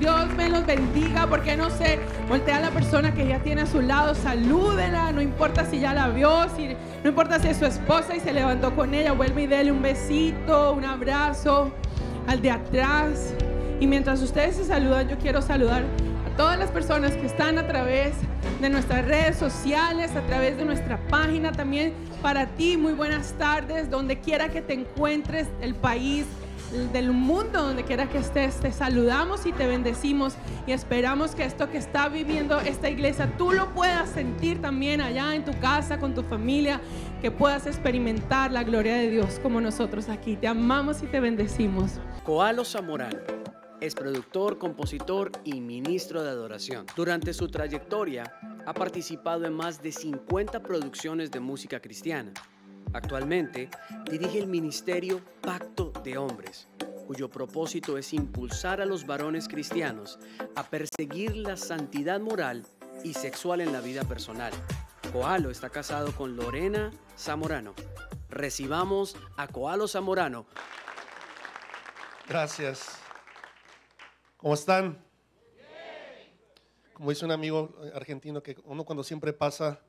Dios me los bendiga. porque no sé? Voltea a la persona que ya tiene a su lado, salúdela. No importa si ya la vio, si, no importa si es su esposa y se levantó con ella. Vuelve y dele un besito, un abrazo al de atrás. Y mientras ustedes se saludan, yo quiero saludar a todas las personas que están a través de nuestras redes sociales, a través de nuestra página también. Para ti, muy buenas tardes, donde quiera que te encuentres, el país, del mundo, donde quiera que estés, te saludamos y te bendecimos y esperamos que esto que está viviendo esta iglesia, tú lo puedas sentir también allá en tu casa, con tu familia, que puedas experimentar la gloria de Dios como nosotros aquí. Te amamos y te bendecimos. Coalo Zamorano es productor, compositor y ministro de adoración. Durante su trayectoria ha participado en más de 50 producciones de música cristiana. Actualmente dirige el ministerio Pacto de Hombres, cuyo propósito es impulsar a los varones cristianos a perseguir la santidad moral y sexual en la vida personal. Coalo está casado con Lorena Zamorano. Recibamos a Coalo Zamorano. Gracias. ¿Cómo están? Como dice un amigo argentino que uno cuando siempre pasa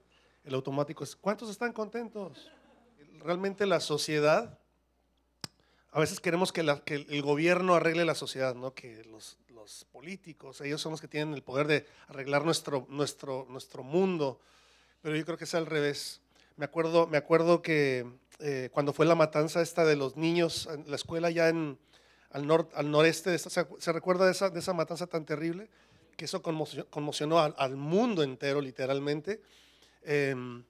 el automático es, ¿cuántos están contentos? Realmente la sociedad, a veces queremos que, el gobierno arregle la sociedad, ¿no? que los, políticos, ellos son los que tienen el poder de arreglar nuestro, nuestro, nuestro mundo, pero yo creo que es al revés. Me acuerdo, me acuerdo que eh, cuando fue la matanza esta de los niños en la escuela ya en, al, al noreste. ¿se, recuerda de esa, de esa matanza tan terrible? Que eso conmocionó, al, mundo entero, literalmente. Em,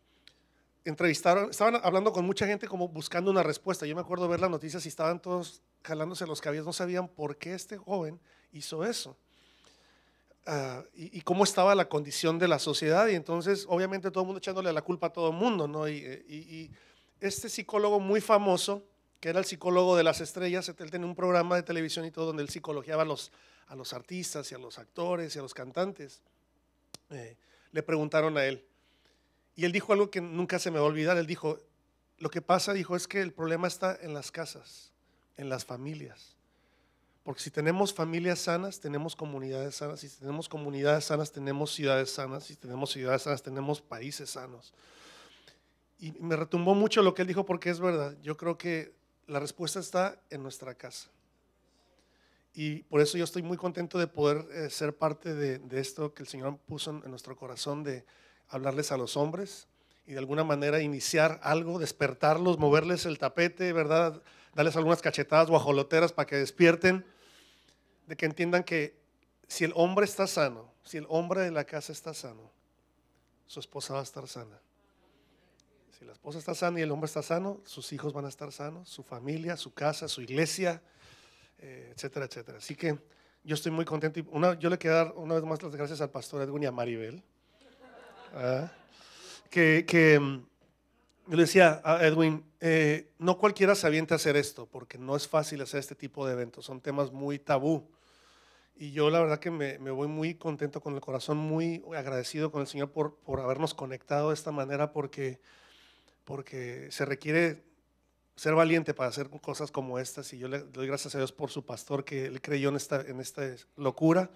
entrevistaron, estaban hablando con mucha gente como buscando una respuesta. Yo me acuerdo ver las noticias y estaban todos jalándose los cabellos, no sabían por qué este joven hizo eso. Ah, y, cómo estaba la condición de la sociedad. Y entonces, obviamente, todo el mundo echándole la culpa a todo el mundo. ¿no? y, y este psicólogo muy famoso que era el psicólogo de las estrellas, él tenía un programa de televisión y todo donde él psicologiaba a los, a los artistas y a los actores y a los cantantes. Eh, le preguntaron a él. Y él dijo algo que nunca se me va a olvidar. Él dijo, lo que pasa, dijo, es que el problema está en las casas, en las familias. Porque si tenemos familias sanas, tenemos comunidades sanas. Si tenemos comunidades sanas, tenemos ciudades sanas. Si tenemos ciudades sanas, tenemos países sanos. Y me retumbó mucho lo que él dijo porque es verdad. Yo creo que la respuesta está en nuestra casa. Y por eso yo estoy muy contento de poder eh, ser parte de, esto que el Señor puso en, nuestro corazón, de hablarles a los hombres y de alguna manera iniciar algo, despertarlos, moverles el tapete, ¿verdad? Darles algunas cachetadas guajoloteras para que despierten, de que entiendan que si el hombre está sano, si el hombre de la casa está sano, su esposa va a estar sana. Si la esposa está sana y el hombre está sano, sus hijos van a estar sanos, su familia, su casa, su iglesia, eh, etcétera, etcétera. Así que yo estoy muy contento. Y yo le quiero dar una vez más las gracias al pastor Edwin y a Maribel. Que, que mm, le decía a Edwin, eh, no cualquiera se avienta a hacer esto, porque no es fácil hacer este tipo de eventos, son temas muy tabú. Y yo la verdad que me, me, voy muy contento con el corazón, muy agradecido con el Señor por, por habernos conectado de esta manera, porque porque se requiere ser valiente para hacer cosas como estas y yo le doy gracias a Dios por su pastor que él creyó en esta, en esta locura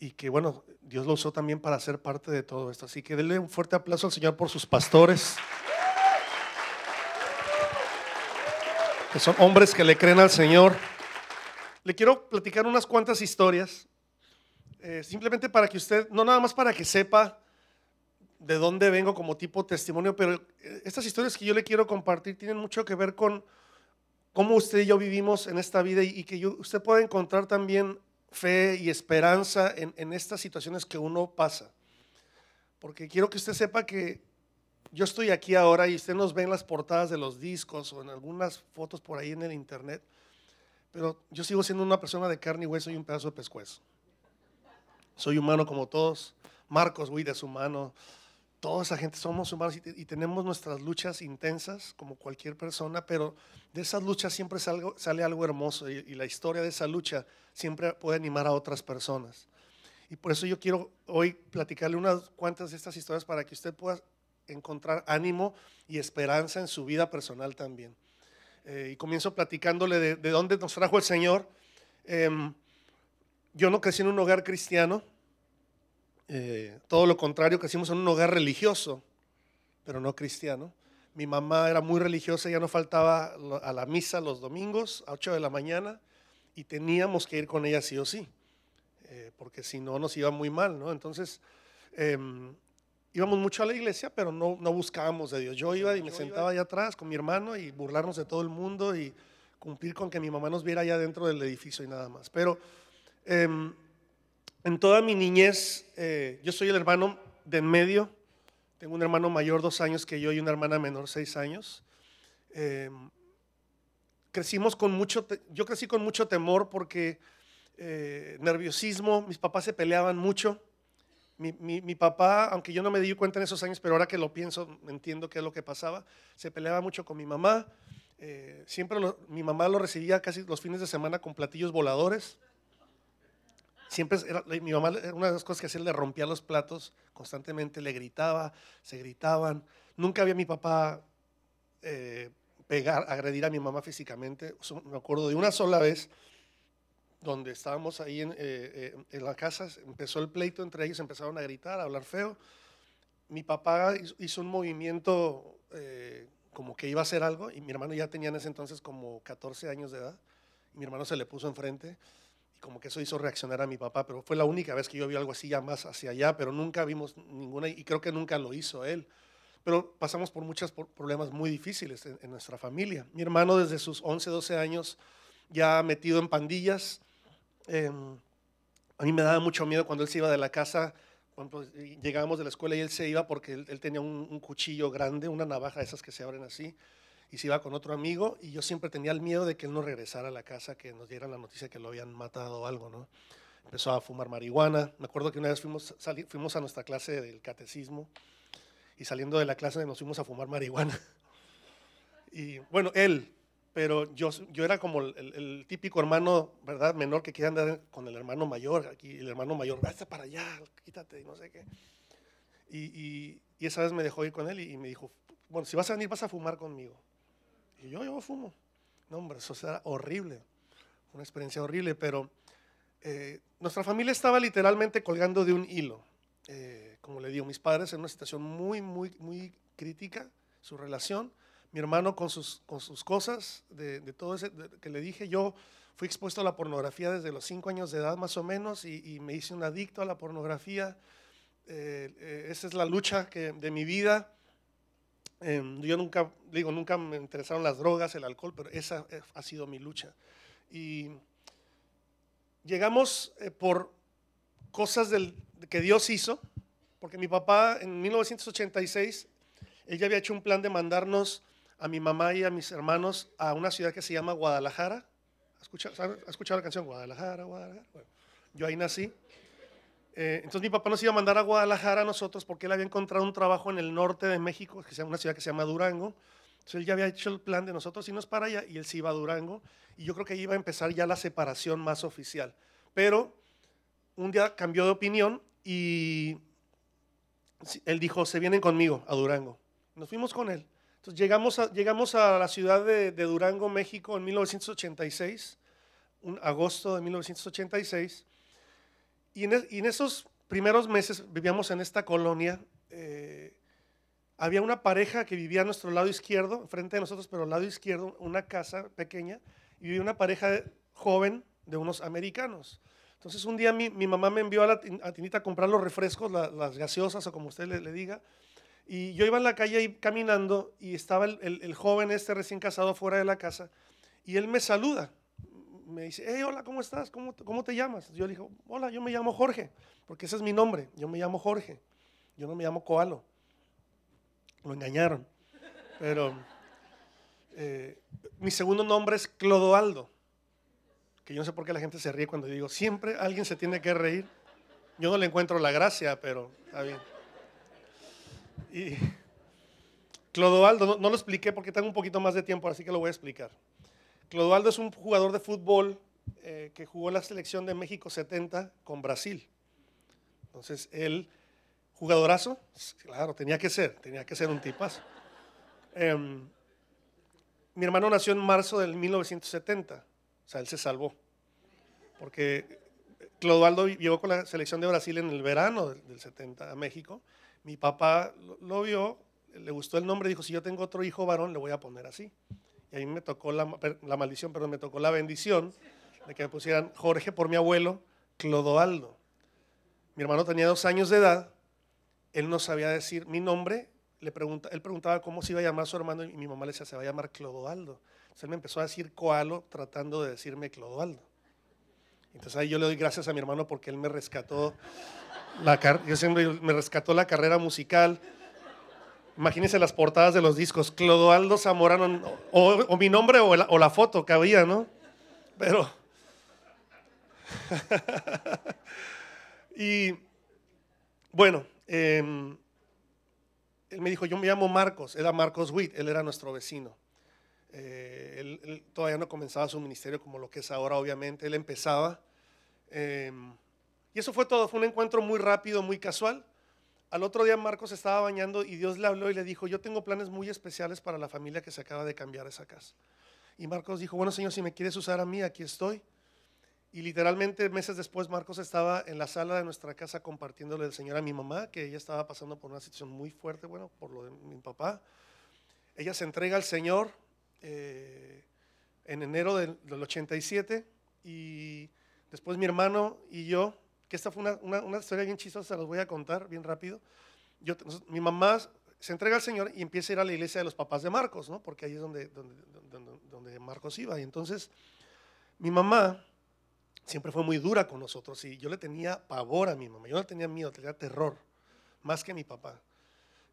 y que bueno, Dios lo usó también para ser parte de todo esto. Así que denle un fuerte aplauso al Señor por sus pastores, que son hombres que le creen al Señor. Le quiero platicar unas cuantas historias, eh, simplemente para que usted, no nada más para que sepa de dónde vengo como tipo testimonio, pero eh, estas historias que yo le quiero compartir tienen mucho que ver con cómo usted y yo vivimos en esta vida y, que usted pueda encontrar también fe y esperanza en, en estas situaciones que uno pasa. Porque quiero que usted sepa que yo estoy aquí ahora y usted nos ve en las portadas de los discos o en algunas fotos por ahí en el internet, pero yo sigo siendo una persona de carne y hueso y un pedazo de pescuezo. Soy humano como todos. Marcos, güey, es humano toda esa gente somos humanos y, tenemos nuestras luchas intensas como cualquier persona, pero de esas luchas siempre sale, algo hermoso y, la historia de esa lucha siempre puede animar a otras personas. Y por eso yo quiero hoy platicarle unas cuantas de estas historias para que usted pueda encontrar ánimo y esperanza en su vida personal también. Eh, y comienzo platicándole de, dónde nos trajo el Señor. Em, yo no crecí en un hogar cristiano, eh, todo lo contrario, crecimos en un hogar religioso, pero no cristiano. Mi mamá era muy religiosa, ya no faltaba a la misa los domingos a 8 de la mañana y teníamos que ir con ella sí o sí, eh, porque si no nos iba muy mal, ¿no? Entonces, em, íbamos mucho a la iglesia, pero no, no buscábamos de Dios. Yo iba y me sentaba allá atrás con mi hermano y burlarnos de todo el mundo y cumplir con que mi mamá nos viera allá dentro del edificio y nada más. Pero em, en toda mi niñez, eh, yo soy el hermano de en medio. Tengo un hermano mayor dos años que yo y una hermana menor seis años. Em, crecimos con mucho, yo crecí con mucho temor porque eh, nerviosismo, mis papás se peleaban mucho. Mi, mi, papá, aunque yo no me di cuenta en esos años, pero ahora que lo pienso, entiendo qué es lo que pasaba, se peleaba mucho con mi mamá. Eh, siempre mi mamá lo recibía casi los fines de semana con platillos voladores. Siempre era, mi mamá, una de las cosas que hacía, le rompía los platos constantemente, le gritaba, se gritaban. Nunca había mi papá eh, pegar, agredir a mi mamá físicamente. Me acuerdo de una sola vez donde estábamos ahí en, eh, en, la casa, empezó el pleito entre ellos, empezaron a gritar, a hablar feo. Mi papá hizo un movimiento como que iba a hacer algo y mi hermano ya tenía en ese entonces como 14 años de edad y mi hermano se le puso enfrente y como que eso hizo reaccionar a mi papá, pero fue la única vez que yo vi algo así ya más hacia allá, pero nunca vimos ninguna y creo que nunca lo hizo él. Pero pasamos por muchos problemas muy difíciles en, nuestra familia. Mi hermano desde sus 11, 12 años ya metido en pandillas. Em, a mí me daba mucho miedo cuando él se iba de la casa llegábamos de la escuela y él se iba porque él, tenía un, cuchillo grande, una navaja de esas que se abren así, y se iba con otro amigo, y yo siempre tenía el miedo de que él no regresara a la casa, que nos dieran la noticia que lo habían matado o algo, ¿no? Empezó a fumar marihuana. Me acuerdo que una vez fuimos, fuimos a nuestra clase del catecismo, y saliendo de la clase nos fuimos a fumar marihuana. Y bueno, él, pero yo, yo era como el, típico hermano, ¿verdad? Menor que quiere andar con el hermano mayor, aquí el hermano mayor, vete para allá, quítate, no sé qué. Y, y, esa vez me dejó ir con él y, me dijo, bueno, si vas a venir vas a fumar conmigo. Y yo, yo fumo. No, hombre, eso era horrible, una experiencia horrible, pero eh, nuestra familia estaba literalmente colgando de un hilo. Eh, como le digo, mis padres en una situación muy, muy, muy crítica, su relación mi hermano con sus, con sus cosas, de, todo ese que le dije, yo fui expuesto a la pornografía desde los cinco años de edad más o menos y, me hice un adicto a la pornografía. Eh, esa es la lucha de mi vida. Em, yo nunca, digo, nunca me interesaron las drogas, el alcohol, pero esa eh, ha sido mi lucha. Y llegamos por cosas del, que Dios hizo, porque mi papá en 1986, ella había hecho un plan de mandarnos a mi mamá y a mis hermanos a una ciudad que se llama Guadalajara. ¿Has escuchado, la canción Guadalajara, Guadalajara? Bueno, yo ahí nací. Eh, entonces mi papá nos iba a mandar a Guadalajara a nosotros porque él había encontrado un trabajo en el norte de México, que es una ciudad que se llama Durango. Entonces él ya había hecho el plan de nosotros irnos para allá y él se iba a Durango. Y yo creo que ahí iba a empezar ya la separación más oficial. Pero un día cambió de opinión y él dijo, se vienen conmigo a Durango. Nos fuimos con él llegamos a, llegamos a la ciudad de, Durango, México, en 1986, un agosto de 1986, y en, esos primeros meses vivíamos en esta colonia. Eh, había una pareja que vivía a nuestro lado izquierdo, frente de nosotros, pero al lado izquierdo, una casa pequeña, y vivía una pareja joven de unos americanos. Entonces un día mi, mamá me envió a la tinita a comprar los refrescos, las gaseosas o como usted le diga, y yo iba en la calle ahí caminando y estaba el, joven este recién casado fuera de la casa y él me saluda. Me dice, hey, hola, ¿cómo estás? ¿Cómo, ¿Cómo te llamas? Yo le digo, hola, yo me llamo Jorge, porque ese es mi nombre. Yo me llamo Jorge. Yo no me llamo Coalo. Lo engañaron. Pero eh, mi segundo nombre es Clodoaldo. Que yo no sé por qué la gente se ríe cuando digo, siempre alguien se tiene que reír. Yo no le encuentro la gracia, pero está bien. Y Clodoaldo, no, lo expliqué porque tengo un poquito más de tiempo, así que lo voy a explicar. Clodoaldo es un jugador de fútbol eh, que jugó en la selección de México 70 con Brasil. Entonces, él, jugadorazo, claro, tenía que ser, tenía que ser un tipazo. Em, mi hermano nació en marzo del 1970, o sea, él se salvó, porque Clodoaldo llegó con la selección de Brasil en el verano del, 70 a México. Mi papá lo, vio, le gustó el nombre, dijo, si yo tengo otro hijo varón, le voy a poner así. Y a me tocó la, la maldición, pero me tocó la bendición de que me pusieran Jorge por mi abuelo, Clodoaldo. Mi hermano tenía dos años de edad, él no sabía decir mi nombre, le pregunta, él preguntaba cómo se iba a llamar su hermano y mi mamá le decía, se va a llamar Clodoaldo. Entonces él me empezó a decir Coalo tratando de decirme Clodoaldo. Entonces ahí yo le doy gracias a mi hermano porque él me rescató la, yo siempre me rescató la carrera musical. Imagínense las portadas de los discos, Clodoaldo Zamorano, o, mi nombre o la, foto que había, ¿no? Pero... y bueno, em, él me dijo, yo me llamo Marcos, era Marcos Witt, él era nuestro vecino. Eh, él, todavía no comenzaba su ministerio como lo que es ahora, obviamente, él empezaba. Em, y eso fue todo, fue un encuentro muy rápido, muy casual. Al otro día Marcos estaba bañando y Dios le habló y le dijo, yo tengo planes muy especiales para la familia que se acaba de cambiar esa casa. Y Marcos dijo, bueno Señor, si me quieres usar a mí, aquí estoy. Y literalmente meses después Marcos estaba en la sala de nuestra casa compartiéndole el Señor a mi mamá, que ella estaba pasando por una situación muy fuerte, bueno, por lo de mi papá. Ella se entrega al Señor eh, en enero del, 87 y después mi hermano y yo, que esta fue una, una, historia bien chistosa, se los voy a contar bien rápido. Yo, mi mamá se entrega al Señor y empieza a ir a la iglesia de los papás de Marcos, ¿no? porque ahí es donde, donde, donde, Marcos iba. Y entonces mi mamá siempre fue muy dura con nosotros y yo le tenía pavor a mi mamá, yo no tenía miedo, tenía terror, más que mi papá.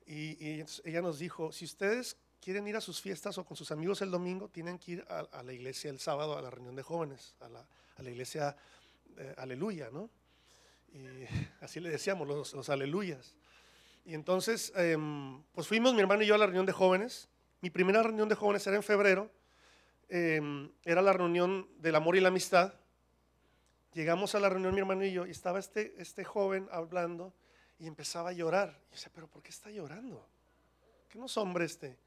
Y, ella nos dijo, si ustedes quieren ir a sus fiestas o con sus amigos el domingo, tienen que ir a, la iglesia el sábado, a la reunión de jóvenes, a la, iglesia eh, aleluya, ¿no? Y así le decíamos, los, aleluyas. Y entonces, em, pues fuimos mi hermano y yo a la reunión de jóvenes. Mi primera reunión de jóvenes era en febrero. Em, era la reunión del amor y la amistad. Llegamos a la reunión mi hermano y yo y estaba este, este joven hablando y empezaba a llorar. Y yo decía, pero ¿por qué está llorando? ¿Qué no es hombre este?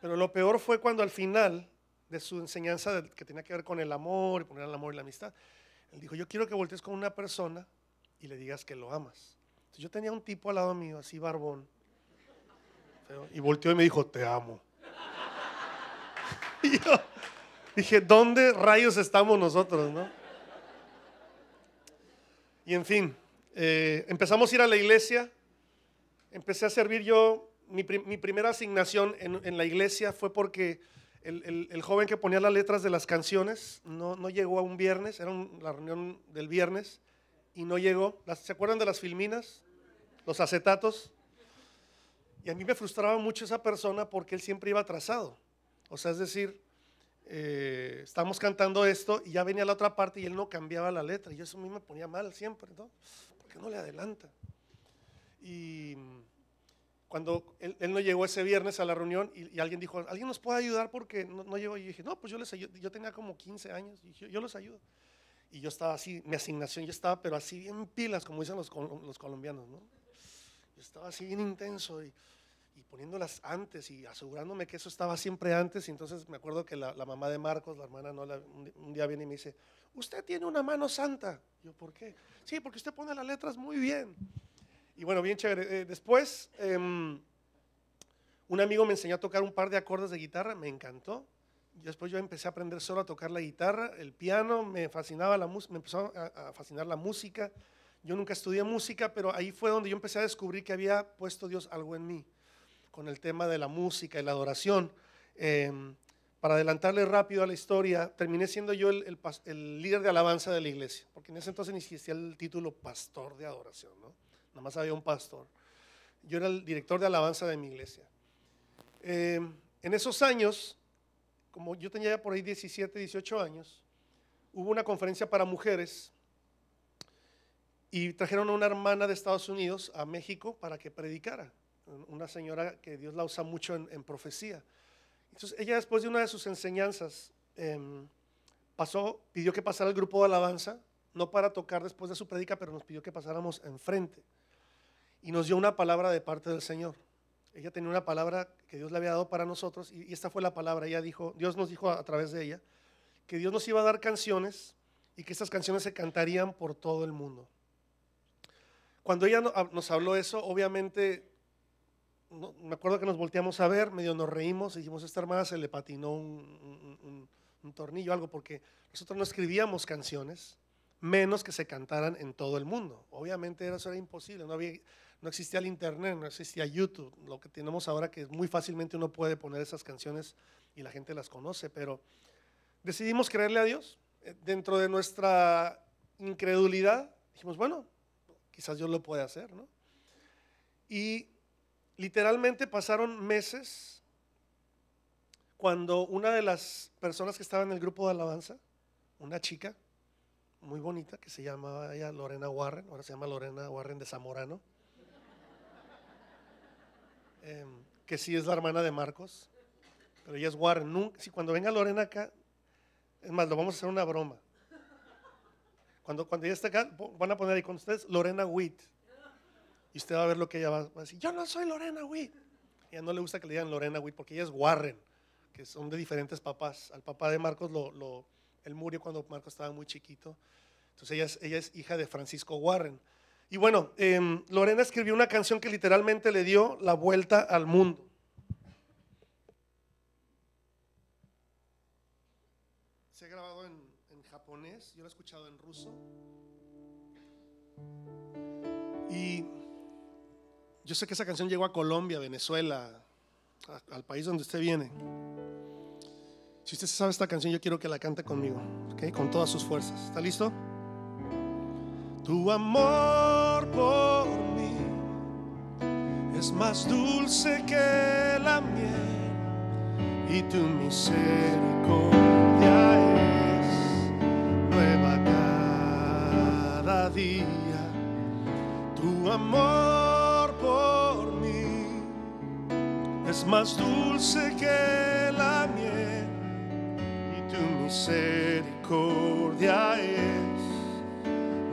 Pero lo peor fue cuando al final de su enseñanza que tenía que ver con el amor poner el amor y la amistad, él dijo, yo quiero que voltees con una persona y le digas que lo amas. Entonces yo tenía un tipo al lado mío, así barbón, y volteó y me dijo, te amo. Y yo dije, ¿dónde rayos estamos nosotros, no? Y en fin, eh, empezamos a ir a la iglesia, empecé a servir yo, mi, primera asignación en, la iglesia fue porque el, joven que ponía las letras de las canciones no, llegó a un viernes, era la reunión del viernes, y no llegó. ¿Se acuerdan de las filminas? Los acetatos. Y a mí me frustraba mucho esa persona porque él siempre iba atrasado. O sea, es decir, eh, estábamos cantando esto y ya venía la otra parte y él no cambiaba la letra. Y eso a mí me ponía mal siempre, ¿no? Porque no le adelanta. Y cuando él, no llegó ese viernes a la reunión y, alguien dijo, ¿alguien nos puede ayudar porque no, llegó? Y yo dije, no, pues yo les ayudo. Yo tenía como 15 años y yo, yo los ayudo. Y yo estaba así, mi asignación, yo estaba, pero así bien pilas, como dicen los, los colombianos, ¿no? Yo estaba así bien intenso y y poniéndolas antes y asegurándome que eso estaba siempre antes. Y entonces me acuerdo que la, mamá de Marcos, la hermana Nola, un, día viene y me dice, usted tiene una mano santa. yo, ¿por qué? Sí, porque usted pone las letras muy bien. Y bueno, bien chévere. Eh, después, em, un amigo me enseñó a tocar un par de acordes de guitarra, me encantó. Después yo empecé a aprender solo a tocar la guitarra, el piano, me fascinaba la música, me empezó a, a fascinar la música. Yo nunca estudié música, pero ahí fue donde yo empecé a descubrir que había puesto Dios algo en mí con el tema de la música y la adoración. Em, para adelantarle rápido a la historia, terminé siendo yo el, líder de alabanza de la iglesia, porque en ese entonces ni existía el título pastor de adoración, ¿no? Nada más había un pastor. Yo era el director de alabanza de mi iglesia. Em, en esos años, como yo tenía ya por ahí 17, 18 años, hubo una conferencia para mujeres y trajeron a una hermana de Estados Unidos a México para que predicara una señora que Dios la usa mucho en, profecía. Entonces ella después de una de sus enseñanzas em, pidió que pasara el grupo de alabanza, no para tocar después de su predica, pero nos pidió que pasáramos enfrente. Y nos dio una palabra de parte del Señor. Ella tenía una palabra que Dios le había dado para nosotros y, esta fue la palabra. Ella dijo, Dios nos dijo a, través de ella, que Dios nos iba a dar canciones y que estas canciones se cantarían por todo el mundo. Cuando ella nos habló eso, obviamente, me acuerdo que nos volteamos a ver, medio nos reímos y dijimos, esta hermana se le patinó un, un tornillo, algo, porque nosotros no escribíamos canciones, menos que se cantaran en todo el mundo. Obviamente eso era imposible, no, había, no existía el Internet, no existía YouTube, lo que tenemos ahora que muy fácilmente uno puede poner esas canciones y la gente las conoce, pero decidimos creerle a Dios. Eh, dentro de nuestra incredulidad, dijimos, bueno, quizás Dios lo puede hacer, ¿no? Y literalmente pasaron meses cuando una de las personas que estaba en el grupo de alabanza, una chica muy bonita que se llamaba Lorena Warren, ahora se llama Lorena Warren de Zamorano, em, que sí es la hermana de Marcos, pero ella es Warren. Nunca, si cuando venga Lorena acá, es más, lo vamos a hacer una broma. Cuando, cuando ella esté acá, van a poner ahí con ustedes Lorena Witt. Y usted va a ver lo que ella va, a decir. Yo no soy Lorena Witt. Ella no le gusta que le digan Lorena Witt porque ella es Warren, que son de diferentes papás. Al papá de Marcos lo, lo él murió cuando Marcos estaba muy chiquito. Entonces ella ella es hija de Francisco Warren. Y bueno, em, Lorena escribió una canción que literalmente le dio la vuelta al mundo. Se ha grabado en, japonés, yo lo he escuchado en ruso. Y yo sé que esa canción llegó a Colombia, Venezuela, al país donde usted viene. Si usted sabe esta canción, yo quiero que la cante conmigo, ¿ok? Con todas sus fuerzas. ¿Está listo? Tu amor por mí es más dulce que la miel y tu misericordia es nueva cada día. Tu amor por mí es más dulce que la miel misericordia es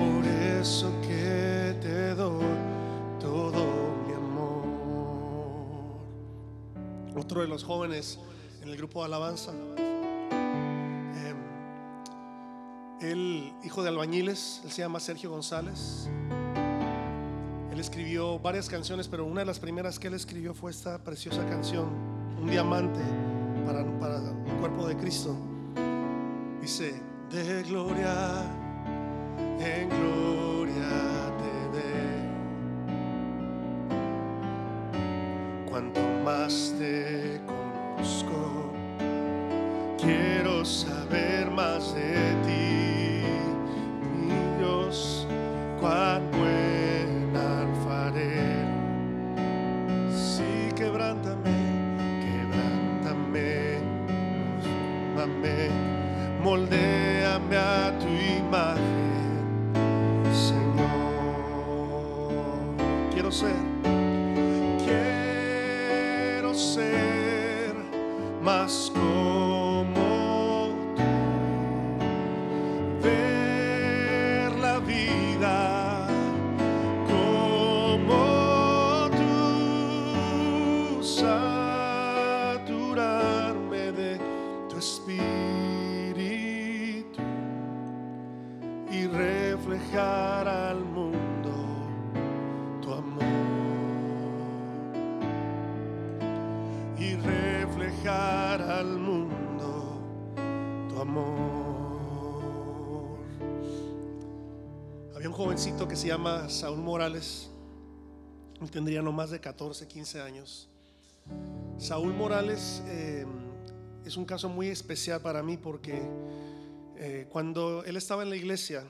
por eso que te doy todo mi amor. Otro de los jóvenes en el grupo de alabanza, eh, el hijo de albañiles, él se llama Sergio González. Él escribió varias canciones, pero una de las primeras que él escribió fue esta preciosa canción, Un diamante para, para el cuerpo de Cristo. Dice, de gloria en gloria te ve. Cuanto más te conozco, quiero saber más de ti, mi Dios, cuán buen alfarero. Sí, quebrántame, quebrántame, amén a tu imagen, Quiero ser, quiero más se llama Saúl Morales, él tendría no más de 14, 15 años. Saúl Morales eh, es un caso muy especial para mí porque eh, cuando él estaba en la iglesia,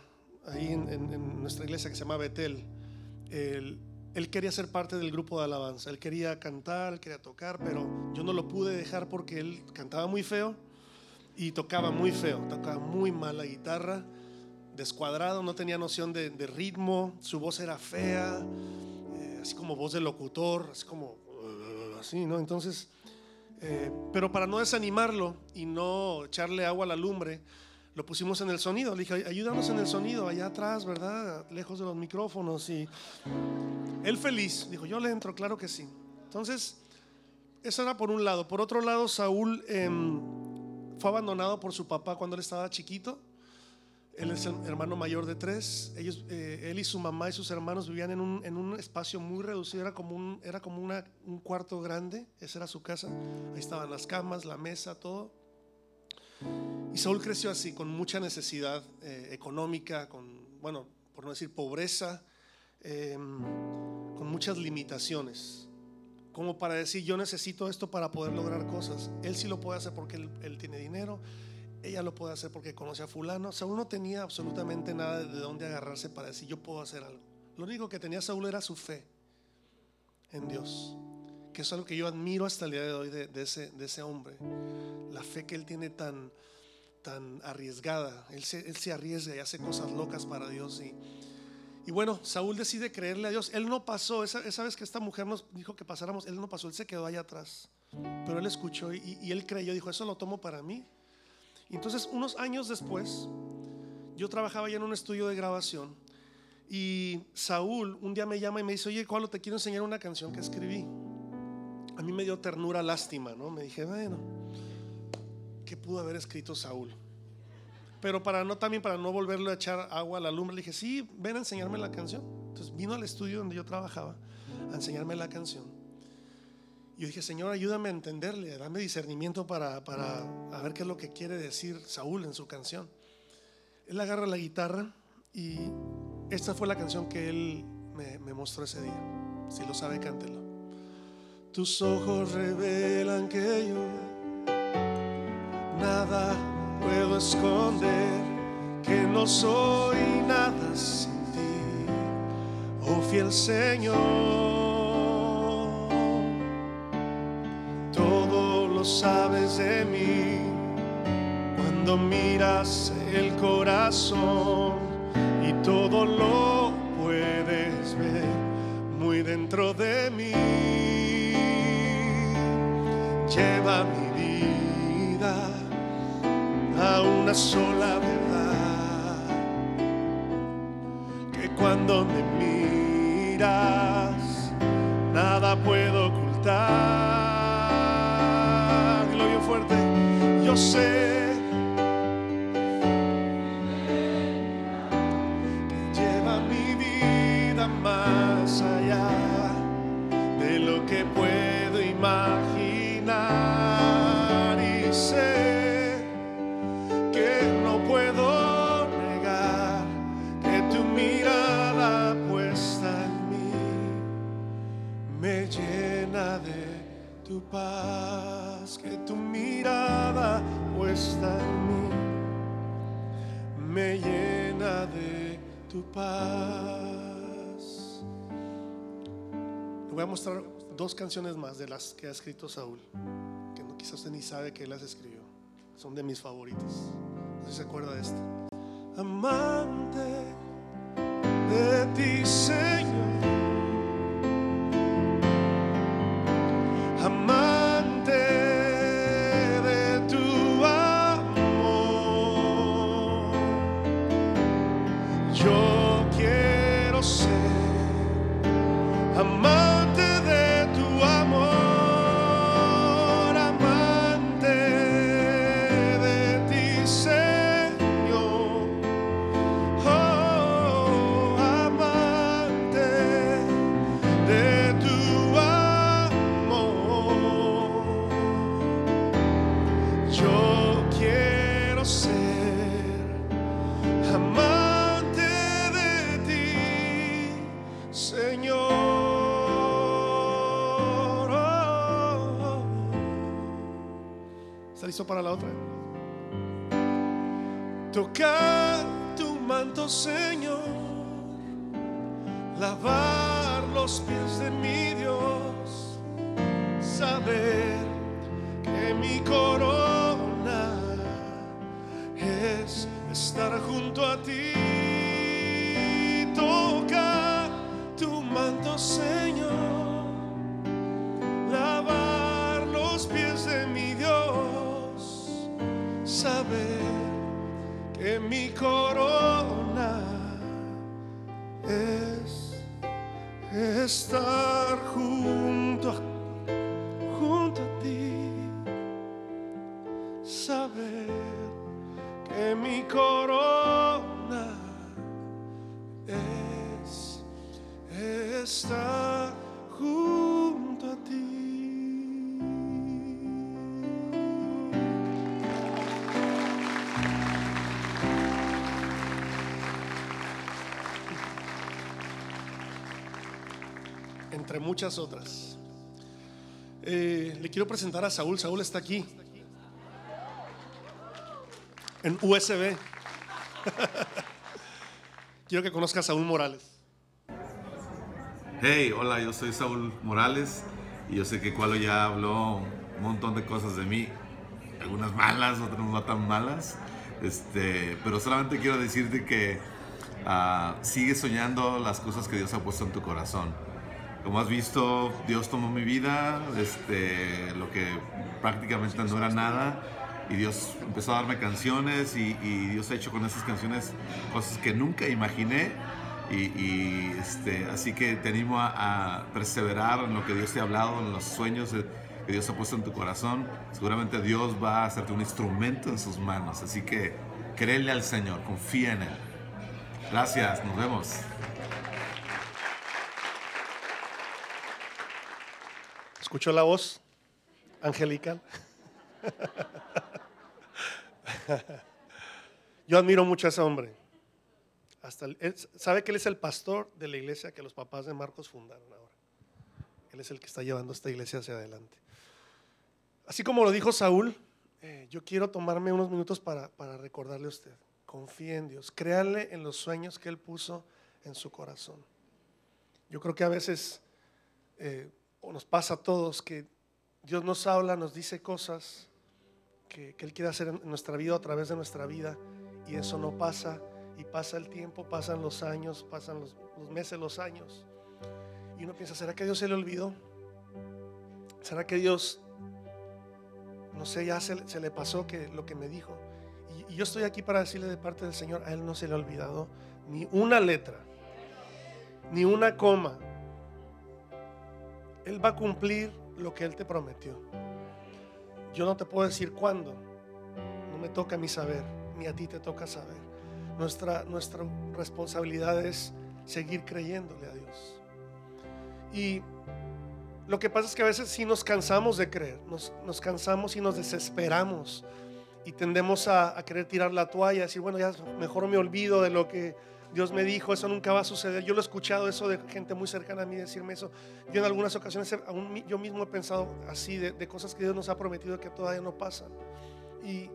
ahí en, nuestra iglesia que se llama Betel, él, él quería ser parte del grupo de alabanza, él quería cantar, quería tocar, pero yo no lo pude dejar porque él cantaba muy feo y tocaba muy feo, tocaba muy mal la guitarra, descuadrado, no tenía noción de, ritmo, su voz era fea, eh, así como voz de locutor, así como uh, así, ¿no? Entonces, eh, pero para no desanimarlo y no echarle agua a la lumbre, lo pusimos en el sonido. Le dije, ayúdanos en el sonido, allá atrás, ¿verdad? Lejos de los micrófonos. Y él feliz, dijo, yo le entro, claro que sí. Entonces, eso era por un lado. Por otro lado, Saúl em, fue abandonado por su papá cuando él estaba chiquito. Él es el hermano mayor de tres. Eh, él y su mamá y sus hermanos vivían en un, espacio muy reducido. Era como, un, cuarto grande. Esa era su casa. Ahí estaban las camas, la mesa, todo. Y Saúl creció así, con mucha necesidad eh, económica, con, bueno, por no decir pobreza, eh, con muchas limitaciones. Como para decir, yo necesito esto para poder lograr cosas. Él sí lo puede hacer porque él tiene dinero. Ella lo puede hacer porque conoce a fulano. Saúl no tenía absolutamente nada de dónde agarrarse para decir, yo puedo hacer algo. Lo único que tenía Saúl era su fe en Dios que es algo que yo admiro hasta el día de hoy de, ese, de ese hombre. La fe que él tiene tan, tan arriesgada. Él se, él se arriesga y hace cosas locas para Dios. Y, y bueno, Saúl decide creerle a Dios. Él no pasó, esa, esa, vez que esta mujer nos dijo que pasáramos, él no pasó, él se quedó allá atrás. Pero él escuchó y, y él creyó, dijo, eso lo tomo para mí. Entonces, unos años después, yo trabajaba ya en un estudio de grabación. Y Saúl un día me llama y me dice, oye, ¿cuál te quiero enseñar una canción que escribí? a mí me dio ternura, lástima, ¿no? Me dije, bueno, ¿qué pudo haber escrito Saúl? Pero para no también para no volverle a echar agua a la lumbre, le dije, sí, ven a enseñarme la canción. Entonces vino al estudio donde yo trabajaba a enseñarme la canción. Yo dije, Señor, ayúdame a entenderle, dame discernimiento para, para a ver qué es lo que quiere decir Saúl en su canción. Él agarra la guitarra y esta fue la canción que él me, me mostró ese día. Si lo sabe, cántelo. Tus ojos revelan que yo nada puedo esconder, que no soy nada sin ti, oh fiel Señor. Sabes de mí cuando miras el corazón y todo lo puedes ver muy dentro de mí lleva mi vida a una sola verdad, que cuando me miras nada puedo ocultar. Yo sé. Tu paz, que tu mirada puesta en mí me llena de tu paz. Le voy a mostrar dos canciones más de las que ha escrito Saúl, que no, quizás usted ni sabe que él las escribió. Son de mis favoritas. No sé si se acuerda de esta. Amante de ti, Señor. ¿Está listo para la otra? Tocar tu manto, Señor, lavar los pies de mi Dios, saber que mi corona es estar junto a ti, Muchas otras. Eh, le quiero presentar a Saúl. Saúl está aquí. En USB. quiero que conozca a Saúl Morales. Hey, hola, yo soy Saúl Morales y yo sé que Cualo ya habló un montón de cosas de mí, algunas malas, otras no tan malas, este, pero solamente quiero decirte que ah, sigue soñando las cosas que Dios ha puesto en tu corazón. Como has visto, Dios tomó mi vida, este, lo que prácticamente no era nada, y Dios empezó a darme canciones y, y Dios ha hecho con esas canciones cosas que nunca imaginé. Y, y, este, así que te animo a, a, perseverar en lo que Dios te ha hablado, en los sueños que Dios ha puesto en tu corazón. Seguramente Dios va a hacerte un instrumento en sus manos. Así que créele al Señor, confía en Él. Gracias, nos vemos. ¿Escuchó la voz angelical? Yo admiro mucho a ese hombre. Hasta sabe que él es el pastor de la iglesia que los papás de Marcos fundaron ahora. Él es el que está llevando esta iglesia hacia adelante. Así como lo dijo Saúl, eh, yo quiero tomarme unos minutos para, para, recordarle a usted. Confíe en Dios, créanle en los sueños que Él puso en su corazón. Yo creo que a veces eh, o nos pasa a todos que Dios nos habla, nos dice cosas que, Él quiere hacer en nuestra vida a través de nuestra vida y eso no pasa y pasa el tiempo, pasan los años, pasan los, meses, los años. Y uno piensa, ¿será que Dios se le olvidó? ¿Será que Dios, no sé, ya se, le pasó que, lo que me dijo? Y, yo estoy aquí para decirle de parte del Señor, a Él no se le ha olvidado ni una letra, ni una coma. Él va a cumplir lo que Él te prometió. Yo no te puedo decir cuándo, no me toca a mí saber, ni a ti te toca saber. Nuestra, nuestra responsabilidad es seguir creyéndole a Dios. Y lo que pasa es que a veces sí nos cansamos de creer, nos, nos cansamos y nos desesperamos y tendemos a, querer tirar la toalla, decir, bueno, ya mejor me olvido de lo que Dios me dijo, eso nunca va a suceder. Yo lo he escuchado eso de gente muy cercana a mí decirme eso. Yo en algunas ocasiones, aún yo mismo he pensado así de, cosas que Dios nos ha prometido que todavía no pasan. Y,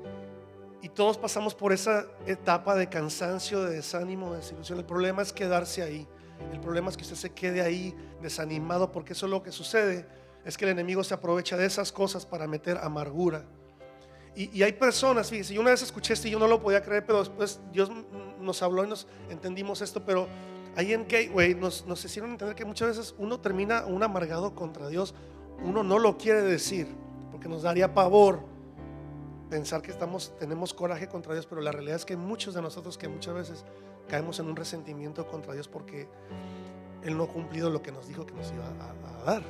y todos pasamos por esa etapa de cansancio, de desánimo, de desilusión. El problema es quedarse ahí. El problema es que usted se quede ahí desanimado porque eso es lo que sucede. Es que el enemigo se aprovecha de esas cosas para meter amargura. Y, hay personas, fíjese, yo una vez escuché esto y yo no lo podía creer, pero después Dios nos habló y nos entendimos esto, pero ahí en Gateway nos, nos hicieron entender que muchas veces uno termina un amargado contra Dios, uno no lo quiere decir, porque nos daría pavor pensar que estamos, tenemos coraje contra Dios, pero la realidad es que muchos de nosotros que muchas veces caemos en un resentimiento contra Dios porque Él no ha cumplido lo que nos dijo que nos iba a, a dar.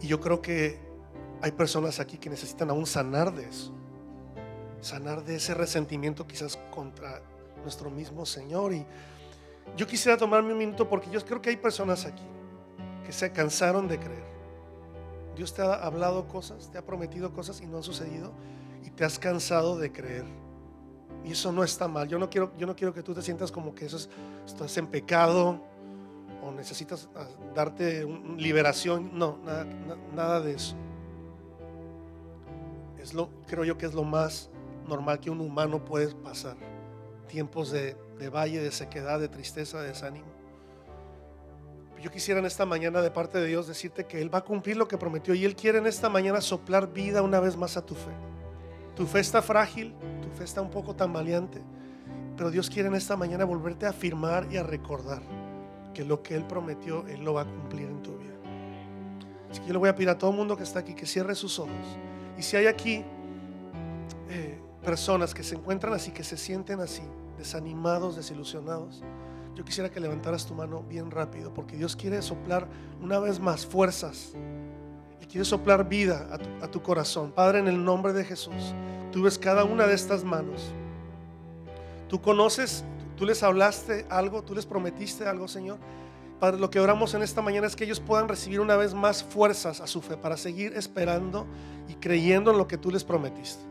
Y yo creo que hay personas aquí que necesitan aún sanar de eso, sanar de ese resentimiento quizás contra nuestro mismo Señor. Y yo quisiera tomarme un minuto porque yo creo que hay personas aquí que se cansaron de creer. Dios te ha hablado cosas, te ha prometido cosas y no han sucedido y te has cansado de creer. Y eso no está mal. Yo no quiero, yo no quiero que tú te sientas como que estás en pecado o necesitas darte liberación. No, nada de eso. Es lo, creo yo que es lo más normal que un humano puede pasar. Tiempos de, de valle, de sequedad, de tristeza, de desánimo. Yo quisiera en esta mañana de parte de Dios decirte que Él va a cumplir lo que prometió y Él quiere en esta mañana soplar vida una vez más a tu fe. Tu fe está frágil, tu fe está un poco tambaleante, pero Dios quiere en esta mañana volverte a afirmar y a recordar que lo que Él prometió, Él lo va a cumplir en tu vida. Así que yo le voy a pedir a todo el mundo que está aquí que cierre sus ojos. Y si hay aquí eh, personas que se encuentran así, que se sienten así, desanimados, desilusionados, yo quisiera que levantaras tu mano bien rápido, porque Dios quiere soplar una vez más fuerzas y quiere soplar vida a tu, a tu corazón. Padre, en el nombre de Jesús, tú ves cada una de estas manos. Tú conoces, tú les hablaste algo, tú les prometiste algo, Señor. Padre, lo que oramos en esta mañana es que ellos puedan recibir una vez más fuerzas a su fe para seguir esperando y creyendo en lo que tú les prometiste.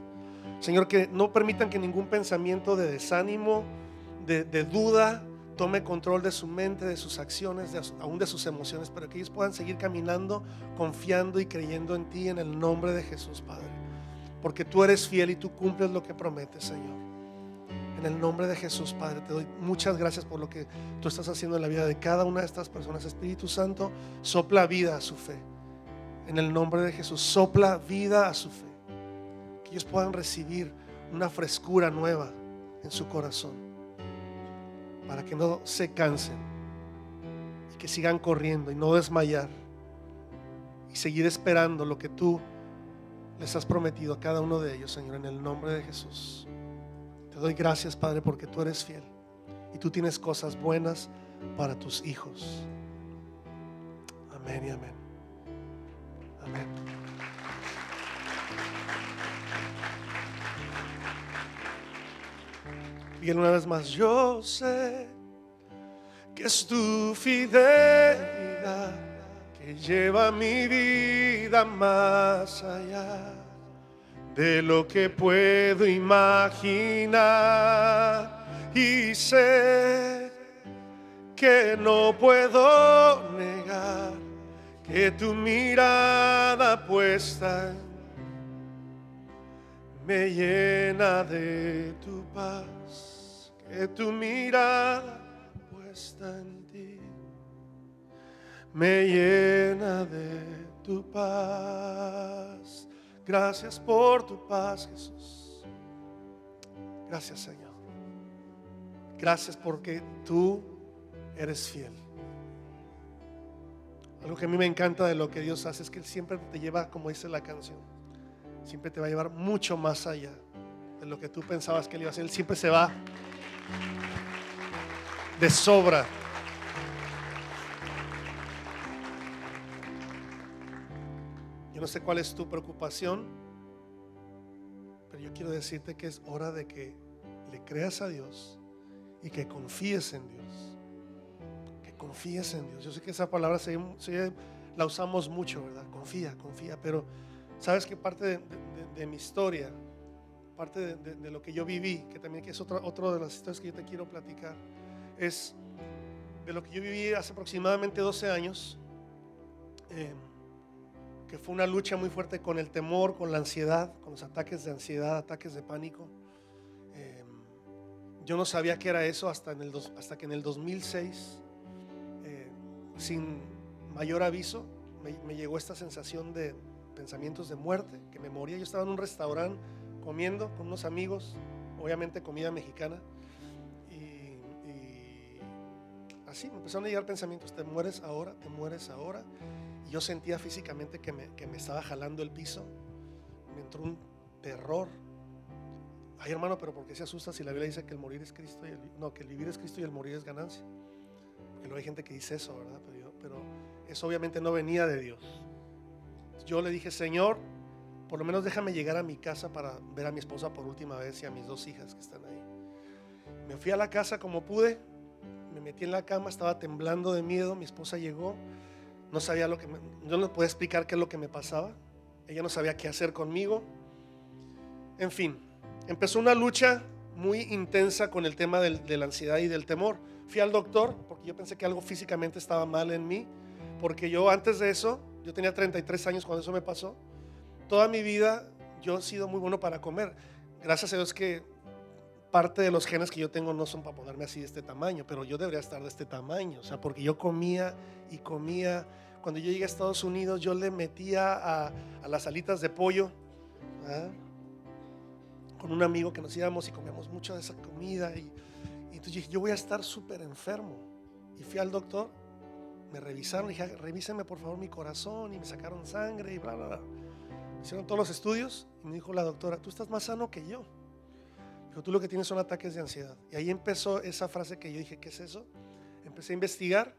Señor, que no permitan que ningún pensamiento de desánimo, de, de duda, tome control de su mente, de sus acciones, de, aún de sus emociones, pero que ellos puedan seguir caminando, confiando y creyendo en ti en el nombre de Jesús, Padre. Porque tú eres fiel y tú cumples lo que prometes, Señor. En el nombre de Jesús, Padre, te doy muchas gracias por lo que tú estás haciendo en la vida de cada una de estas personas. Espíritu Santo, sopla vida a su fe. En el nombre de Jesús, sopla vida a su fe. Que ellos puedan recibir una frescura nueva en su corazón. Para que no se cansen y que sigan corriendo y no desmayar. Y seguir esperando lo que tú les has prometido a cada uno de ellos, Señor, en el nombre de Jesús. Te doy gracias, Padre, porque tú eres fiel y tú tienes cosas buenas para tus hijos. Amén y amén. Amén. Y una vez más, yo sé que es tu fidelidad que lleva mi vida más allá de lo que puedo imaginar y sé que no puedo negar que tu mirada puesta me llena de tu paz, que tu mirada puesta en ti me llena de tu paz. Gracias por tu paz, Jesús. Gracias, Señor. Gracias porque tú eres fiel. Algo que a mí me encanta de lo que Dios hace es que Él siempre te lleva, como dice la canción, siempre te va a llevar mucho más allá de lo que tú pensabas que Él iba a hacer. Él siempre se va de sobra. Yo no sé cuál es tu preocupación, pero yo quiero decirte que es hora de que le creas a Dios y que confíes en Dios. Que confíes en Dios. Yo sé que esa palabra se, la usamos mucho, ¿verdad? Confía, confía, pero sabes que parte de, mi historia, parte de, lo que yo viví, que también que es otra, otra de las historias que yo te quiero platicar, es de lo que yo viví hace aproximadamente 12 años. eh, que fue una lucha muy fuerte con el temor, con la ansiedad, con los ataques de ansiedad, ataques de pánico. Eh, yo no sabía qué era eso hasta, en el hasta que en el 2006, eh, sin mayor aviso, me, me llegó esta sensación de pensamientos de muerte, que me moría. Yo estaba en un restaurante comiendo con unos amigos, obviamente comida mexicana, y, y así me empezaron a llegar pensamientos, te mueres ahora, te mueres ahora. Yo sentía físicamente que me, que me estaba jalando el piso. Me entró un terror. Ay, hermano, pero ¿por qué se asusta si la Biblia dice que el morir es Cristo y no, que el vivir es Cristo y el morir es ganancia? Porque luego hay gente que dice eso, ¿verdad? Pero, yo- pero eso obviamente no venía de Dios. Yo le dije, Señor, por lo menos déjame llegar a mi casa para ver a mi esposa por última vez y a mis dos hijas que están ahí. Me fui a la casa como pude, me metí en la cama, estaba temblando de miedo, mi esposa llegó, no sabía lo que me, yo no podía explicar qué es lo que me pasaba. Ella no sabía qué hacer conmigo. En fin, empezó una lucha muy intensa con el tema del- de la ansiedad y del temor. Fui al doctor porque yo pensé que algo físicamente estaba mal en mí, porque yo antes de eso, yo tenía 33 años cuando eso me pasó, toda mi vida yo he sido muy bueno para comer. Gracias a Dios que parte de los genes que yo tengo no son para ponerme así de este tamaño, pero yo debería estar de este tamaño, o sea, porque yo comía y comía. Cuando yo llegué a Estados Unidos, yo le metía a, las alitas de pollo, ¿ah? con un amigo que nos íbamos y comíamos mucho de esa comida. Y, y entonces dije, yo voy a estar súper enfermo. Y fui al doctor, me revisaron, dije, revísenme por favor mi corazón y me sacaron sangre y bla, bla, bla. Hicieron todos los estudios y me dijo la doctora, tú estás más sano que yo. Tú lo que tienes son ataques de ansiedad. Y ahí empezó esa frase que yo dije, ¿qué es eso? Empecé a investigar.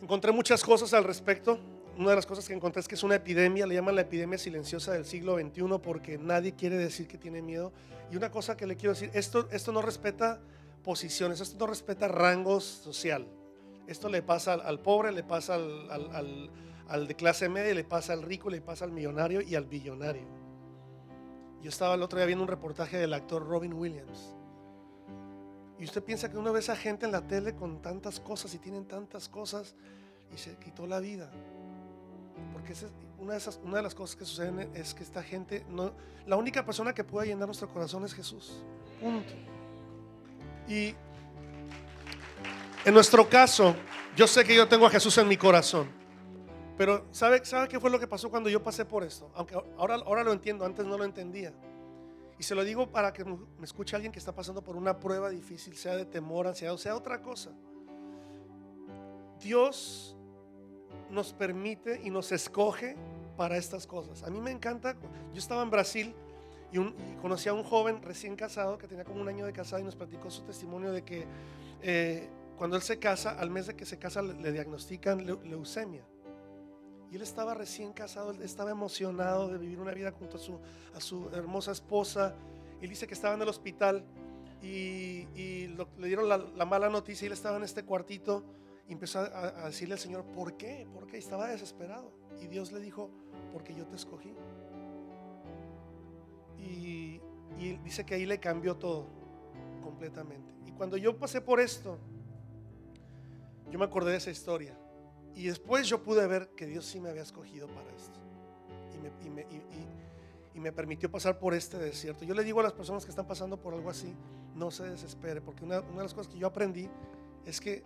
Encontré muchas cosas al respecto. Una de las cosas que encontré es que es una epidemia, le llaman la epidemia silenciosa del siglo XXI porque nadie quiere decir que tiene miedo. Y una cosa que le quiero decir, esto, esto no respeta posiciones, esto no respeta rangos social. Esto le pasa al, al pobre, le pasa al, al, al de clase media, le pasa al rico, le pasa al millonario y al billonario. Yo estaba el otro día viendo un reportaje del actor Robin Williams. Y usted piensa que uno ve a esa gente en la tele con tantas cosas y tienen tantas cosas y se quitó la vida. Porque una, de esas, de las cosas que suceden es que esta gente, no, la única persona que puede llenar nuestro corazón es Jesús. Punto. Y en nuestro caso, yo sé que yo tengo a Jesús en mi corazón. Pero ¿sabe, ¿sabe qué fue lo que pasó cuando yo pasé por esto? Aunque ahora, ahora lo entiendo, antes no lo entendía. Y se lo digo para que me escuche alguien que está pasando por una prueba difícil, sea de temor, ansiedad o sea otra cosa. Dios nos permite y nos escoge para estas cosas. A mí me encanta, yo estaba en Brasil y, un, y conocí a un joven recién casado que tenía como un año de casado y nos platicó su testimonio de que eh, cuando él se casa, al mes de que se casa le, le diagnostican leucemia. Y él estaba recién casado, estaba emocionado de vivir una vida junto a su, a su hermosa esposa. Él dice que estaba en el hospital y, y lo, le dieron la, la, mala noticia y él estaba en este cuartito y empezó a, a, decirle al Señor, ¿por qué? ¿Por qué? Estaba desesperado. Y Dios le dijo, porque yo te escogí. Y, y dice que ahí le cambió todo completamente. Y cuando yo pasé por esto, yo me acordé de esa historia. Y después yo pude ver que Dios sí me había escogido para esto. Y me, permitió pasar por este desierto. Yo le digo a las personas que están pasando por algo así, no se desespere, porque una, de las cosas que yo aprendí es que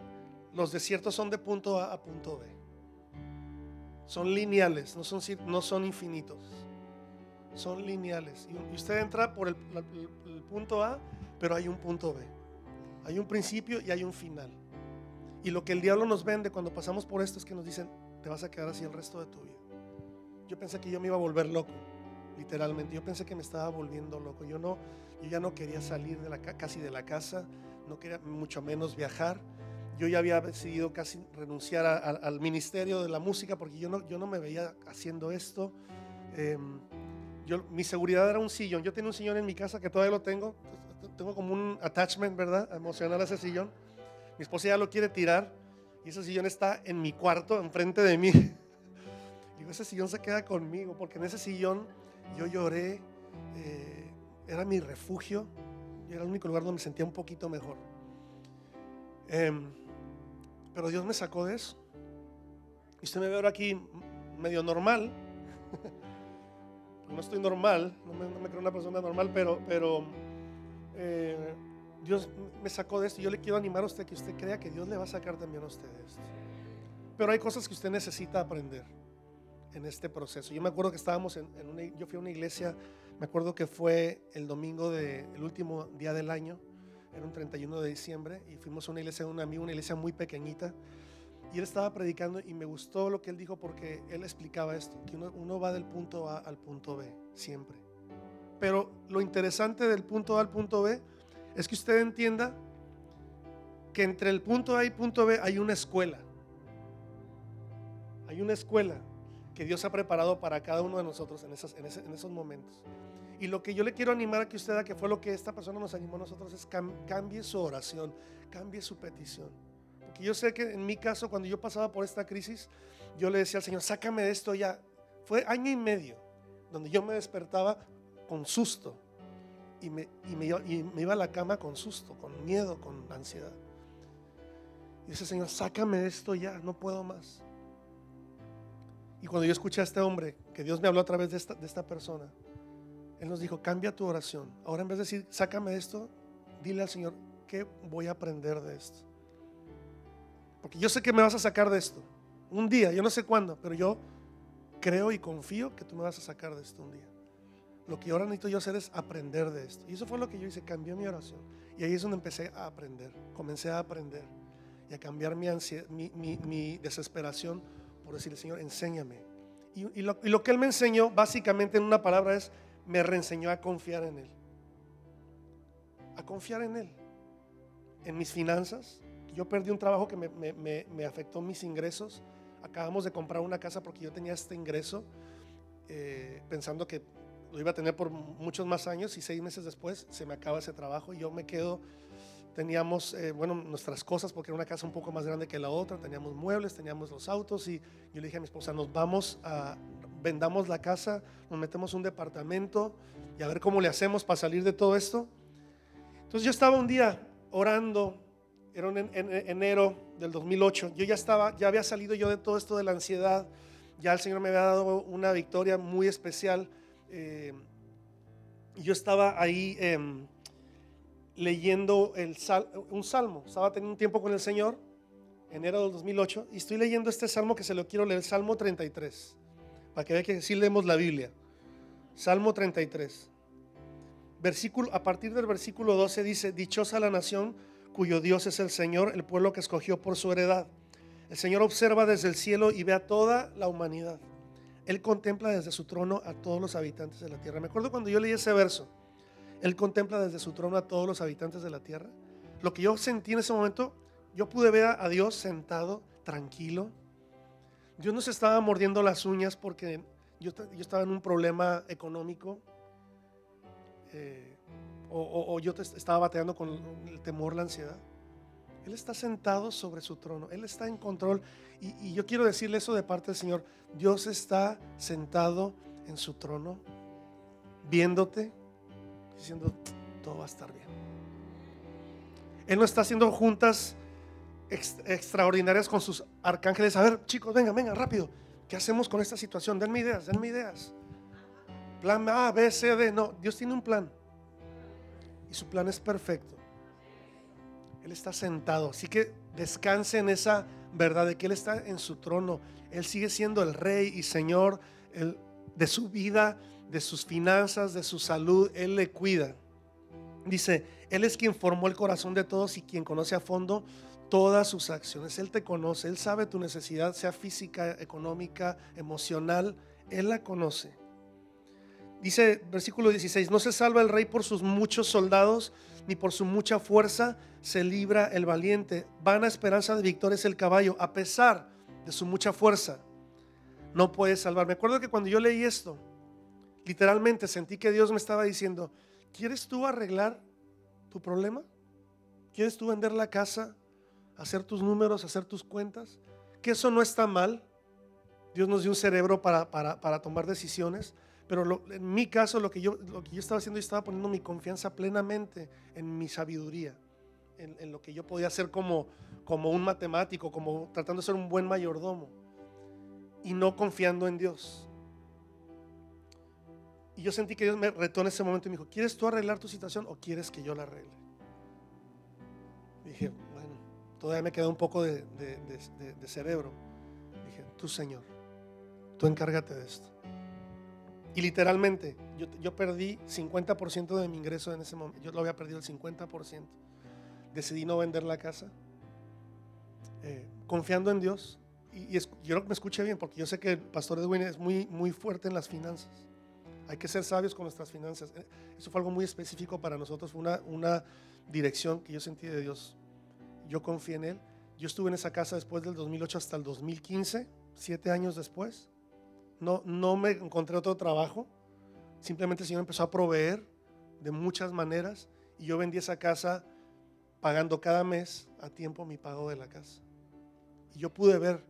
los desiertos son de punto A a punto B. Son lineales, no son, infinitos. Son lineales. Y usted entra por el punto A, pero hay un punto B. Hay un principio y hay un final. Y lo que el diablo nos vende cuando pasamos por esto es que nos dicen, te vas a quedar así el resto de tu vida. Yo pensé que yo me iba a volver loco, literalmente. Yo pensé que me estaba volviendo loco. Yo no, yo ya no quería salir de la, casi de la casa, no quería mucho menos viajar. Yo ya había decidido casi renunciar a, a, al ministerio de la música porque yo no, yo no me veía haciendo esto. Eh, yo, mi seguridad era un sillón. Yo tenía un sillón en mi casa que todavía lo tengo. Tengo como un attachment, ¿verdad? Emocional a ese sillón. Mi esposa ya lo quiere tirar y ese sillón está en mi cuarto, enfrente de mí. Digo, ese sillón se queda conmigo porque en ese sillón yo lloré, eh, era mi refugio, era el único lugar donde me sentía un poquito mejor. Eh, pero Dios me sacó de eso. Y usted me ve ahora aquí medio normal. no estoy normal, no me, no me, creo una persona normal, pero, pero eh, Dios me sacó de esto. Yo le quiero animar a usted que usted crea que Dios le va a sacar también a usted de esto. Pero hay cosas que usted necesita aprender en este proceso. Yo me acuerdo que estábamos en, en una, yo fui a una iglesia, me acuerdo que fue el domingo del de, último día del año, era un 31 de diciembre, y fuimos a una iglesia de un amigo, una iglesia muy pequeñita. Y él estaba predicando y me gustó lo que él dijo porque él explicaba esto, que uno, uno va del punto A al punto B, siempre. Pero lo interesante del punto A al punto B es que usted entienda que entre el punto A y punto B hay una escuela. Hay una escuela que Dios ha preparado para cada uno de nosotros en, esos momentos. Y lo que yo le quiero animar a que usted haga, que fue lo que esta persona nos animó a nosotros, es cam cambie su oración, cambie su petición. Porque yo sé que en mi caso, cuando yo pasaba por esta crisis, yo le decía al Señor, sácame de esto ya. Fue año y medio donde yo me despertaba con susto y me, iba a la cama con susto, con miedo, con ansiedad. Y dice, Señor, sácame de esto ya, no puedo más. Y cuando yo escuché a este hombre, que Dios me habló a través de esta, de esta persona, Él nos dijo, cambia tu oración. Ahora en vez de decir, sácame de esto, dile al Señor, ¿qué voy a aprender de esto? Porque yo sé que me vas a sacar de esto. Un día, yo no sé cuándo, pero yo creo y confío que tú me vas a sacar de esto un día. Lo que ahora necesito yo hacer es aprender de esto. Y eso fue lo que yo hice, cambié mi oración. Y ahí es donde empecé a aprender, comencé a aprender y a cambiar mi, mi, desesperación por decirle, Señor, enséñame. Y, lo, y lo que Él me enseñó, básicamente en una palabra, es, me reenseñó a confiar en Él. A confiar en Él. En mis finanzas. Yo perdí un trabajo que me, me, me afectó mis ingresos. Acabamos de comprar una casa porque yo tenía este ingreso, eh, pensando que lo iba a tener por muchos más años y seis meses después se me acaba ese trabajo y yo me quedo, teníamos, eh, bueno, nuestras cosas porque era una casa un poco más grande que la otra, teníamos muebles, teníamos los autos y yo le dije a mi esposa, nos vamos a, vendamos la casa, nos metemos un departamento y a ver cómo le hacemos para salir de todo esto. Entonces yo estaba un día orando, era en, enero del 2008, yo ya estaba, ya había salido yo de todo esto de la ansiedad, ya el Señor me había dado una victoria muy especial eh, yo estaba ahí em, leyendo un salmo, estaba teniendo un tiempo con el Señor, enero del 2008, y estoy leyendo este salmo que se lo quiero leer, Salmo 33, para que vean que sí leemos la Biblia. Salmo 33. Versículo, a partir del versículo 12 dice, dichosa la nación cuyo Dios es el Señor, el pueblo que escogió por su heredad. El Señor observa desde el cielo y ve a toda la humanidad. Él contempla desde su trono a todos los habitantes de la tierra. Me acuerdo cuando yo leí ese verso. Él contempla desde su trono a todos los habitantes de la tierra. Lo que yo sentí en ese momento, yo pude ver a Dios sentado, tranquilo. Dios no se estaba mordiendo las uñas porque yo, estaba en un problema económico. Eh, o, o yo estaba bateando con el temor, la ansiedad. Él está sentado sobre su trono. Él está en control. Y, yo quiero decirle eso de parte del Señor. Dios está sentado en su trono, viéndote, diciendo, todo va a estar bien. Él no está haciendo juntas extraordinarias con sus arcángeles. A ver, chicos, venga, venga, rápido. ¿Qué hacemos con esta situación? Denme ideas, denme ideas. Plan A, B, C, D. No, Dios tiene un plan. Y su plan es perfecto. Él está sentado. Así que descanse en esa verdad de que Él está en su trono. Él sigue siendo el rey y señor de su vida, de sus finanzas, de su salud. Él le cuida. Dice, Él es quien formó el corazón de todos y quien conoce a fondo todas sus acciones. Él te conoce, Él sabe tu necesidad, sea física, económica, emocional. Él la conoce. Dice versículo 16, no se salva el rey por sus muchos soldados, ni por su mucha fuerza se libra el valiente. Vana esperanza de victoria es el caballo, a pesar de su mucha fuerza. No puede salvar. Me acuerdo que cuando yo leí esto, literalmente sentí que Dios me estaba diciendo, ¿quieres tú arreglar tu problema? ¿Quieres tú vender la casa, hacer tus números, hacer tus cuentas? Que eso no está mal. Dios nos dio un cerebro para, para tomar decisiones. Pero en mi caso, lo que, yo, lo que yo estaba haciendo, yo estaba poniendo mi confianza plenamente en mi sabiduría, en, lo que yo podía hacer como, como un matemático, como tratando de ser un buen mayordomo, y no confiando en Dios. Y yo sentí que Dios me retó en ese momento y me dijo, ¿quieres tú arreglar tu situación o quieres que yo la arregle? dije, bueno, todavía me queda un poco de, de cerebro. dije, tú Señor, tú encárgate de esto. Y literalmente, yo, perdí 50% de mi ingreso en ese momento. Yo lo había perdido el 50%. Decidí no vender la casa. Eh, confiando en Dios. Y, yo quiero que me escuche bien, porque yo sé que el pastor Edwin es muy, muy fuerte en las finanzas. Hay que ser sabios con nuestras finanzas. Eh, eso fue algo muy específico para nosotros. Fue una, una dirección que yo sentí de Dios. Yo confié en Él. Yo estuve en esa casa después del 2008 hasta el 2015, siete años después. No, no me encontré otro trabajo. Simplemente el Señor empezó a proveer de muchas maneras y yo vendí esa casa pagando cada mes a tiempo mi pago de la casa. Y yo pude ver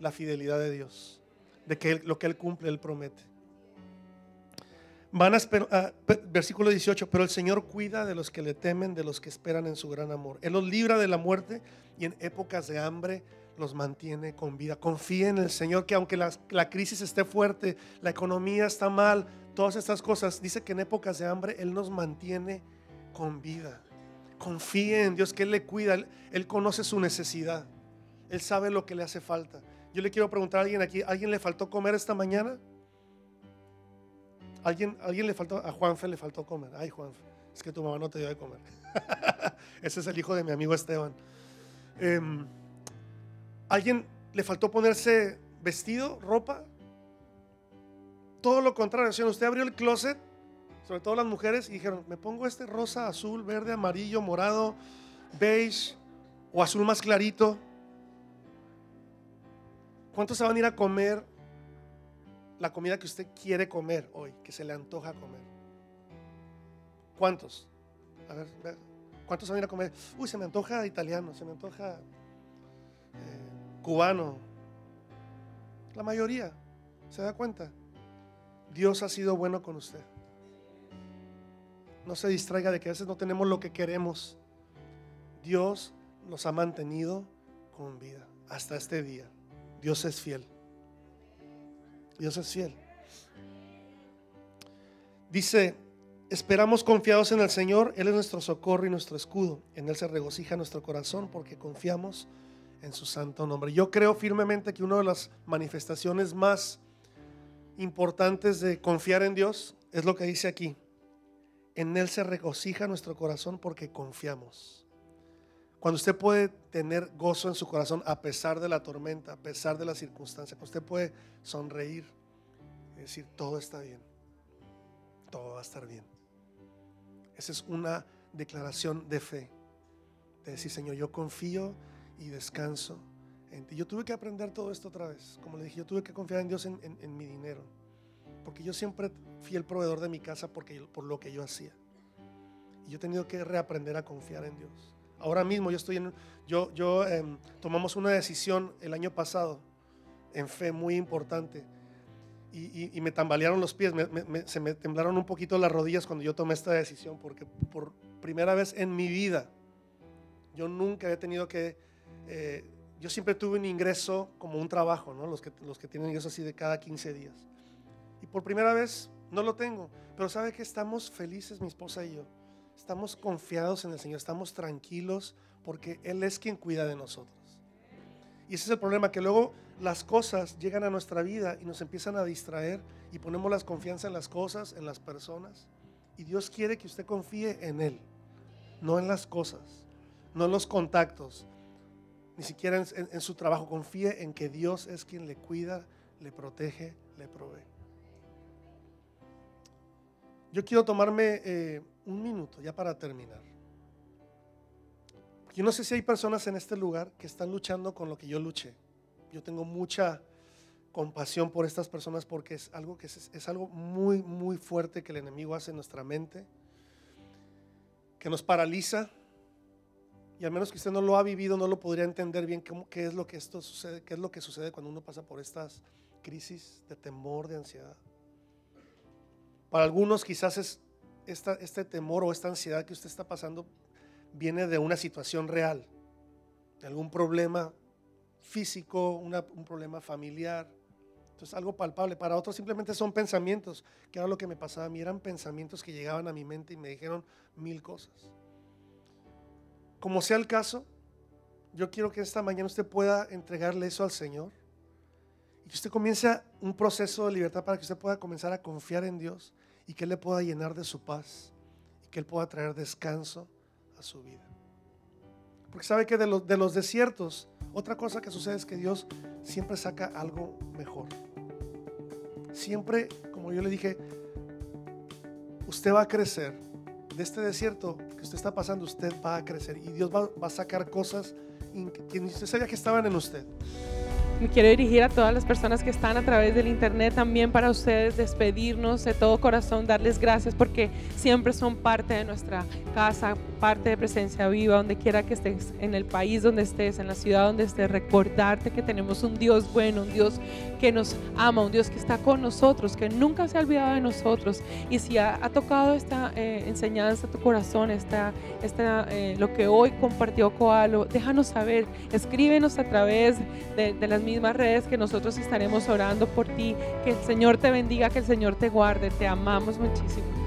la fidelidad de Dios, de que lo que Él cumple, Él promete. Van a esperar, ah, versículo 18, pero el Señor cuida de los que le temen, de los que esperan en su gran amor. Él los libra de la muerte y en épocas de hambre los mantiene con vida. Confía en el Señor que aunque la, crisis esté fuerte, la economía está mal, todas estas cosas, dice que en épocas de hambre Él nos mantiene con vida. Confíe en Dios que Él le cuida, él, conoce su necesidad, Él sabe lo que le hace falta. Yo le quiero preguntar a alguien aquí, ¿alguien le faltó comer esta mañana? Alguien, alguien le faltó, a Juanfe le faltó comer. Ay, Juanfe, es que tu mamá no te dio de comer. Ese es el hijo de mi amigo Esteban. Em, ¿Alguien le faltó ponerse vestido, ropa? Todo lo contrario. O sea, usted abrió el closet, sobre todo las mujeres, y dijeron, me pongo este rosa, azul, verde, amarillo, morado, beige o azul más clarito. ¿Cuántos se van a ir a comer la comida que usted quiere comer hoy, que se le antoja comer? ¿Cuántos? A ver, ¿cuántos se van a ir a comer? Uy, se me antoja italiano, se me antoja eh, cubano. La mayoría, ¿se da cuenta? Dios ha sido bueno con usted. No se distraiga de que a veces no tenemos lo que queremos. Dios nos ha mantenido con vida hasta este día. Dios es fiel. Dios es fiel. Dice, esperamos confiados en el Señor. Él es nuestro socorro y nuestro escudo. En Él se regocija nuestro corazón porque confiamos en su santo nombre. Yo creo firmemente que una de las manifestaciones más importantes de confiar en Dios es lo que dice aquí. En Él se regocija nuestro corazón porque confiamos. Cuando usted puede tener gozo en su corazón a pesar de la tormenta, a pesar de las circunstancias, usted puede sonreír y decir, todo está bien, todo va a estar bien. Esa es una declaración de fe, de decir, Señor, yo confío y descanso en ti. Yo tuve que aprender todo esto otra vez. Como le dije, yo tuve que confiar en Dios en, mi dinero, porque yo siempre fui el proveedor de mi casa porque, por lo que yo hacía. Y yo he tenido que reaprender a confiar en Dios. Ahora mismo yo estoy en, yo, yo em, tomamos una decisión el año pasado en fe muy importante y, me tambalearon los pies, se me temblaron un poquito las rodillas cuando yo tomé esta decisión porque por primera vez en mi vida yo nunca había tenido que, eh, yo siempre tuve un ingreso como un trabajo, ¿no? los, que, los que tienen ingreso así de cada 15 días. Y por primera vez no lo tengo, pero sabe que estamos felices mi esposa y yo Estamos confiados en el Señor, estamos tranquilos porque Él es quien cuida de nosotros. Y ese es el problema, que luego las cosas llegan a nuestra vida y nos empiezan a distraer y ponemos la confianza en las cosas, en las personas. Y Dios quiere que usted confíe en Él, no en las cosas, no en los contactos, ni siquiera en, en su trabajo. Confíe en que Dios es quien le cuida, le protege, le provee. Yo quiero tomarme eh, un minuto ya para terminar. Yo no sé si hay personas en este lugar que están luchando con lo que yo luché. Yo tengo mucha compasión por estas personas porque es algo que es, algo muy, muy fuerte que el enemigo hace en nuestra mente, que nos paraliza. Y al menos que usted no lo ha vivido, no lo podría entender bien qué es lo que esto sucede, qué es lo que sucede cuando uno pasa por estas crisis de temor, de ansiedad. Para algunos quizás es este temor o esta ansiedad que usted está pasando viene de una situación real, de algún problema físico, un problema familiar. Entonces, algo palpable. Para otros simplemente son pensamientos, que era lo que me pasaba a mí, eran pensamientos que llegaban a mi mente y me dijeron mil cosas. Como sea el caso, yo quiero que esta mañana usted pueda entregarle eso al Señor y que usted comience un proceso de libertad para que usted pueda comenzar a confiar en Dios y que Él le pueda llenar de su paz y que Él pueda traer descanso a su vida. Porque sabe que de los, de los desiertos, otra cosa que sucede es que Dios siempre saca algo mejor. Siempre, como yo le dije, usted va a crecer. De este desierto que usted está pasando, usted va a crecer. Y Dios va, a sacar cosas que usted sabía que estaban en usted. Me quiero dirigir a todas las personas que están a través del internet también para ustedes despedirnos de todo corazón, darles gracias porque siempre son parte de nuestra casa, parte de presencia viva, donde quiera que estés, en el país donde estés, en la ciudad donde estés, recordarte que tenemos un Dios bueno, un Dios que nos ama, un Dios que está con nosotros, que nunca se ha olvidado de nosotros. Y si ha, tocado esta eh, enseñanza a tu corazón, esta, esta, eh, lo que hoy compartió Coalo, déjanos saber, escríbenos a través de, de las mismas redes que nosotros estaremos orando por ti. Que el Señor te bendiga, que el Señor te guarde. Te amamos muchísimo.